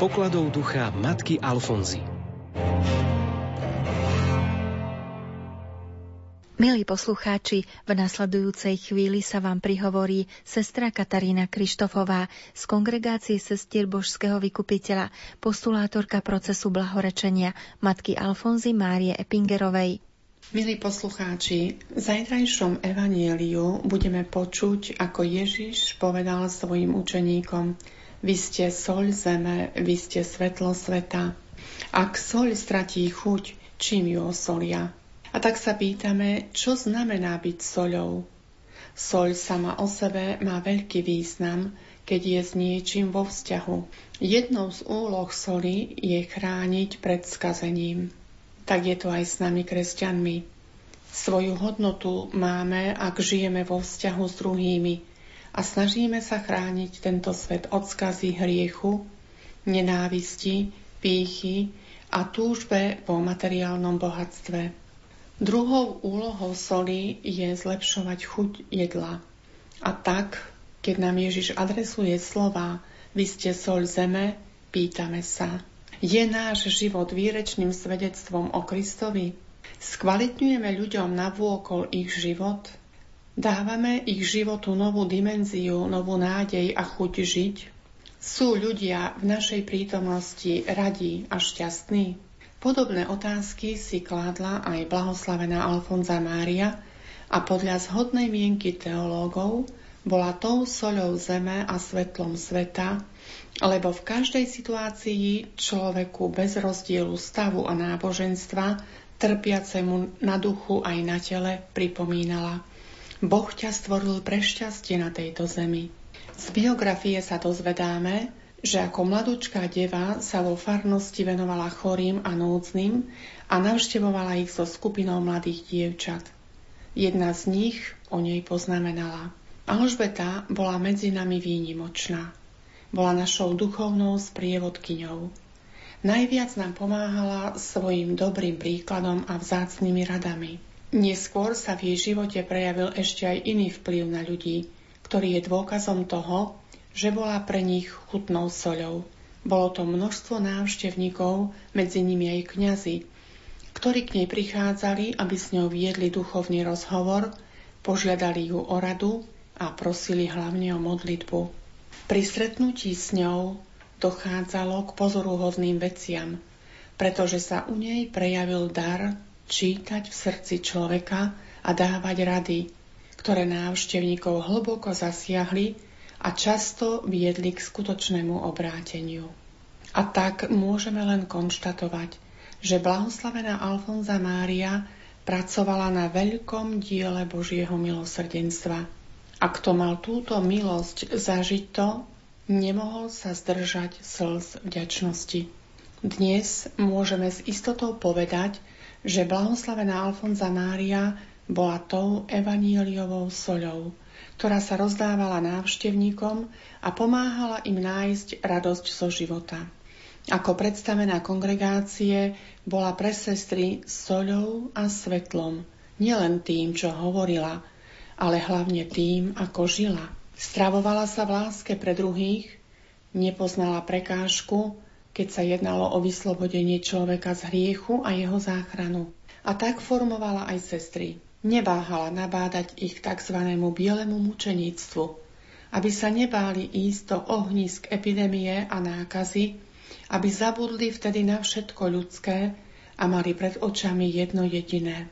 pokladov ducha matky Alfonzy. Milí poslucháči, v nasledujúcej chvíli sa vám prihovorí sestra Katarína Krištofová z kongregácie sestier Božského vykupiteľa, postulátorka procesu blahorečenia matky Alfonzy Márie Epingerovej. Milí poslucháči, v zajtrajšom evanieliu budeme počuť, ako Ježiš povedal svojim učeníkom Vy ste soľ zeme, vy ste svetlo sveta. Ak soľ stratí chuť, čím ju osolia? A tak sa pýtame, čo znamená byť soľou. Soľ sama o sebe má veľký význam, keď je s niečím vo vzťahu. Jednou z úloh soli je chrániť pred skazením. Tak je to aj s nami kresťanmi. Svoju hodnotu máme, ak žijeme vo vzťahu s druhými a snažíme sa chrániť tento svet od skazy hriechu, nenávisti, pýchy a túžbe po materiálnom bohatstve. Druhou úlohou soli je zlepšovať chuť jedla. A tak, keď nám Ježiš adresuje slova Vy ste sol zeme, pýtame sa, je náš život výrečným svedectvom o Kristovi? Skvalitňujeme ľuďom navôkol ich život? Dávame ich životu novú dimenziu, novú nádej a chuť žiť? Sú ľudia v našej prítomnosti radí a šťastní? Podobné otázky si kládla aj blahoslavená Alfonza Mária a podľa zhodnej mienky teológov bola tou soľou zeme a svetlom sveta, lebo v každej situácii človeku bez rozdielu stavu a náboženstva, trpiacemu na duchu aj na tele, pripomínala Boh ťa stvoril pre šťastie na tejto zemi. Z biografie sa dozvedáme, že ako mladúčká deva sa vo farnosti venovala chorým a núdznym a navštevovala ich so skupinou mladých dievčat. Jedna z nich o nej poznamenala. Alžbeta bola medzi nami výnimočná. Bola našou duchovnou sprievodkyňou. Najviac nám pomáhala svojim dobrým príkladom a vzácnými radami. Neskôr sa v jej živote prejavil ešte aj iný vplyv na ľudí, ktorý je dôkazom toho, že bola pre nich chutnou soľou. Bolo to množstvo návštevníkov, medzi nimi aj kňazi, ktorí k nej prichádzali, aby s ňou viedli duchovný rozhovor, požiadali ju o radu a prosili hlavne o modlitbu. Pri stretnutí s ňou dochádzalo k pozoruhodným veciam, pretože sa u nej prejavil dar čítať v srdci človeka a dávať rady, ktoré návštevníkov hlboko zasiahli a často viedli k skutočnému obráteniu. A tak môžeme len konštatovať, že blahoslavená Alfonza Mária pracovala na veľkom diele Božieho milosrdenstva. A kto mal túto milosť zažiť to, nemohol sa zdržať slz vďačnosti. Dnes môžeme s istotou povedať, že blahoslavená Alfonza Mária bola tou evaníliovou soľou, ktorá sa rozdávala návštevníkom a pomáhala im nájsť radosť zo života. Ako predstavená kongregácie bola pre sestry soľou a svetlom, nielen tým, čo hovorila, ale hlavne tým, ako žila. Stravovala sa v láske pre druhých, nepoznala prekážku, keď sa jednalo o vyslobodenie človeka z hriechu a jeho záchranu. A tak formovala aj sestry, Neváhala nabádať ich k tzv. bielemu mučeníctvu, aby sa nebáli ísť do ohnisk epidémie a nákazy, aby zabudli vtedy na všetko ľudské a mali pred očami jedno jediné.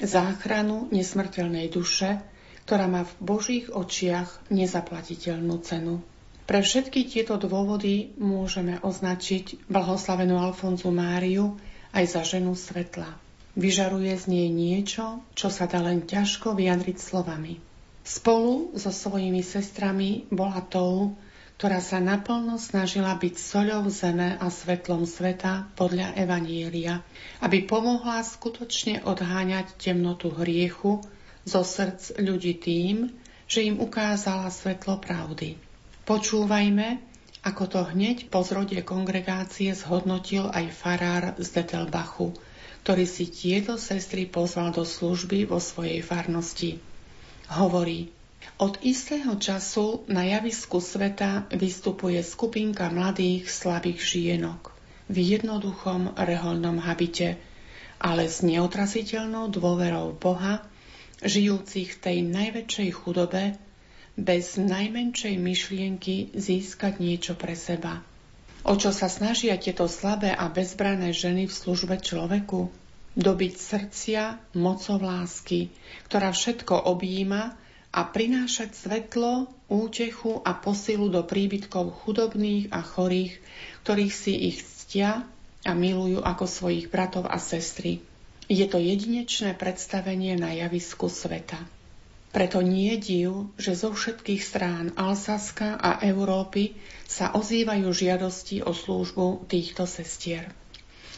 Záchranu nesmrteľnej duše, ktorá má v Božích očiach nezaplatiteľnú cenu. Pre všetky tieto dôvody môžeme označiť blahoslavenú Alfonzu Máriu aj za ženu svetla. Vyžaruje z nej niečo, čo sa dá len ťažko vyjadriť slovami. Spolu so svojimi sestrami bola tou, ktorá sa naplno snažila byť soľou zeme a svetlom sveta podľa Evanielia, aby pomohla skutočne odháňať temnotu hriechu zo srdc ľudí tým, že im ukázala svetlo pravdy. Počúvajme, ako to hneď po zrode kongregácie zhodnotil aj farár z Detelbachu – ktorý si tieto sestry pozval do služby vo svojej farnosti. Hovorí, Od istého času na javisku sveta vystupuje skupinka mladých slabých žienok v jednoduchom reholnom habite, ale s neotrasiteľnou dôverou Boha, žijúcich v tej najväčšej chudobe, bez najmenšej myšlienky získať niečo pre seba. O čo sa snažia tieto slabé a bezbrané ženy v službe človeku? Dobiť srdcia mocov lásky, ktorá všetko objíma a prinášať svetlo, útechu a posilu do príbytkov chudobných a chorých, ktorých si ich ctia a milujú ako svojich bratov a sestry. Je to jedinečné predstavenie na javisku sveta. Preto nie div, že zo všetkých strán Alsaska a Európy sa ozývajú žiadosti o službu týchto sestier.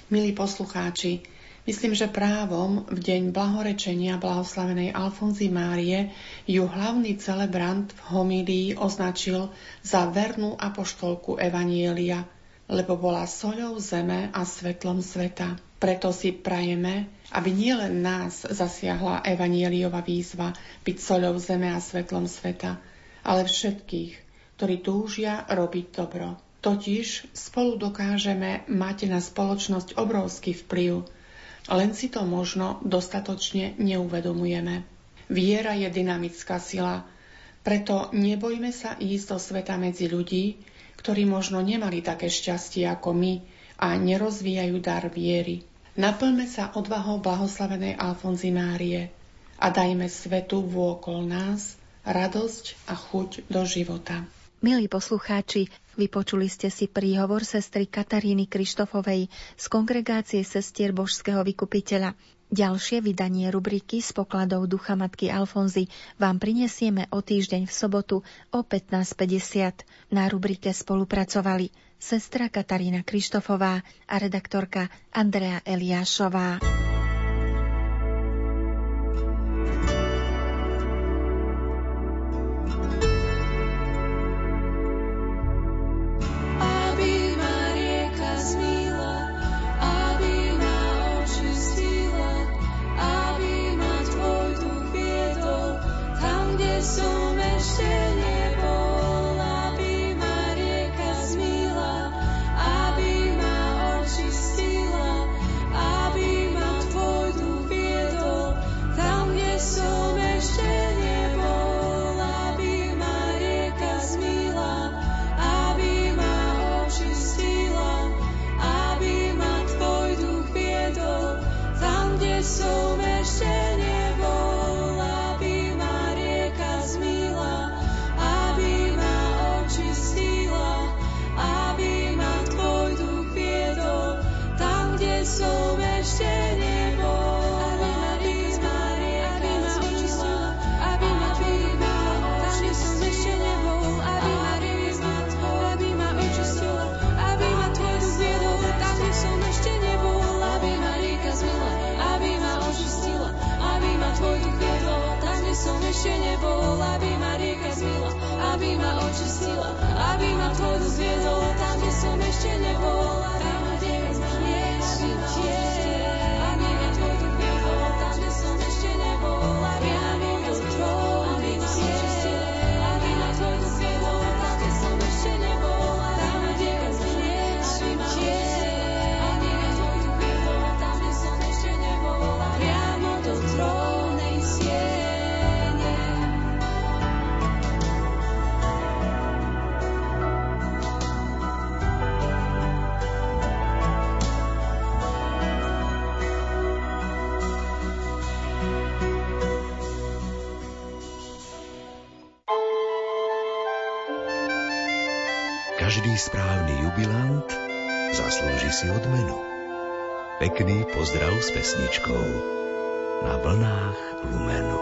Milí poslucháči, Myslím, že právom v deň blahorečenia blahoslavenej Alfonzy Márie ju hlavný celebrant v homílii označil za vernú apoštolku Evanielia, lebo bola soľou zeme a svetlom sveta. Preto si prajeme, aby nielen nás zasiahla Evanieliova výzva byť soľou zeme a svetlom sveta, ale všetkých, ktorí túžia robiť dobro. Totiž spolu dokážeme mať na spoločnosť obrovský vplyv, len si to možno dostatočne neuvedomujeme. Viera je dynamická sila, preto nebojme sa ísť do sveta medzi ľudí, ktorí možno nemali také šťastie ako my a nerozvíjajú dar viery. Naplme sa odvahou blahoslavenej Alfonzy Márie a dajme svetu vôkol nás radosť a chuť do života. Milí poslucháči, vypočuli ste si príhovor sestry Kataríny Krištofovej z kongregácie sestier Božského vykupiteľa. Ďalšie vydanie rubriky s pokladov Ducha Matky Alfonzy vám prinesieme o týždeň v sobotu o 15.50. Na rubrike spolupracovali sestra Katarína Krištofová a redaktorka Andrea Eliášová. Každý správny jubilant zaslúži si odmenu. Pekný pozdrav s pesničkou na vlnách Lumenu.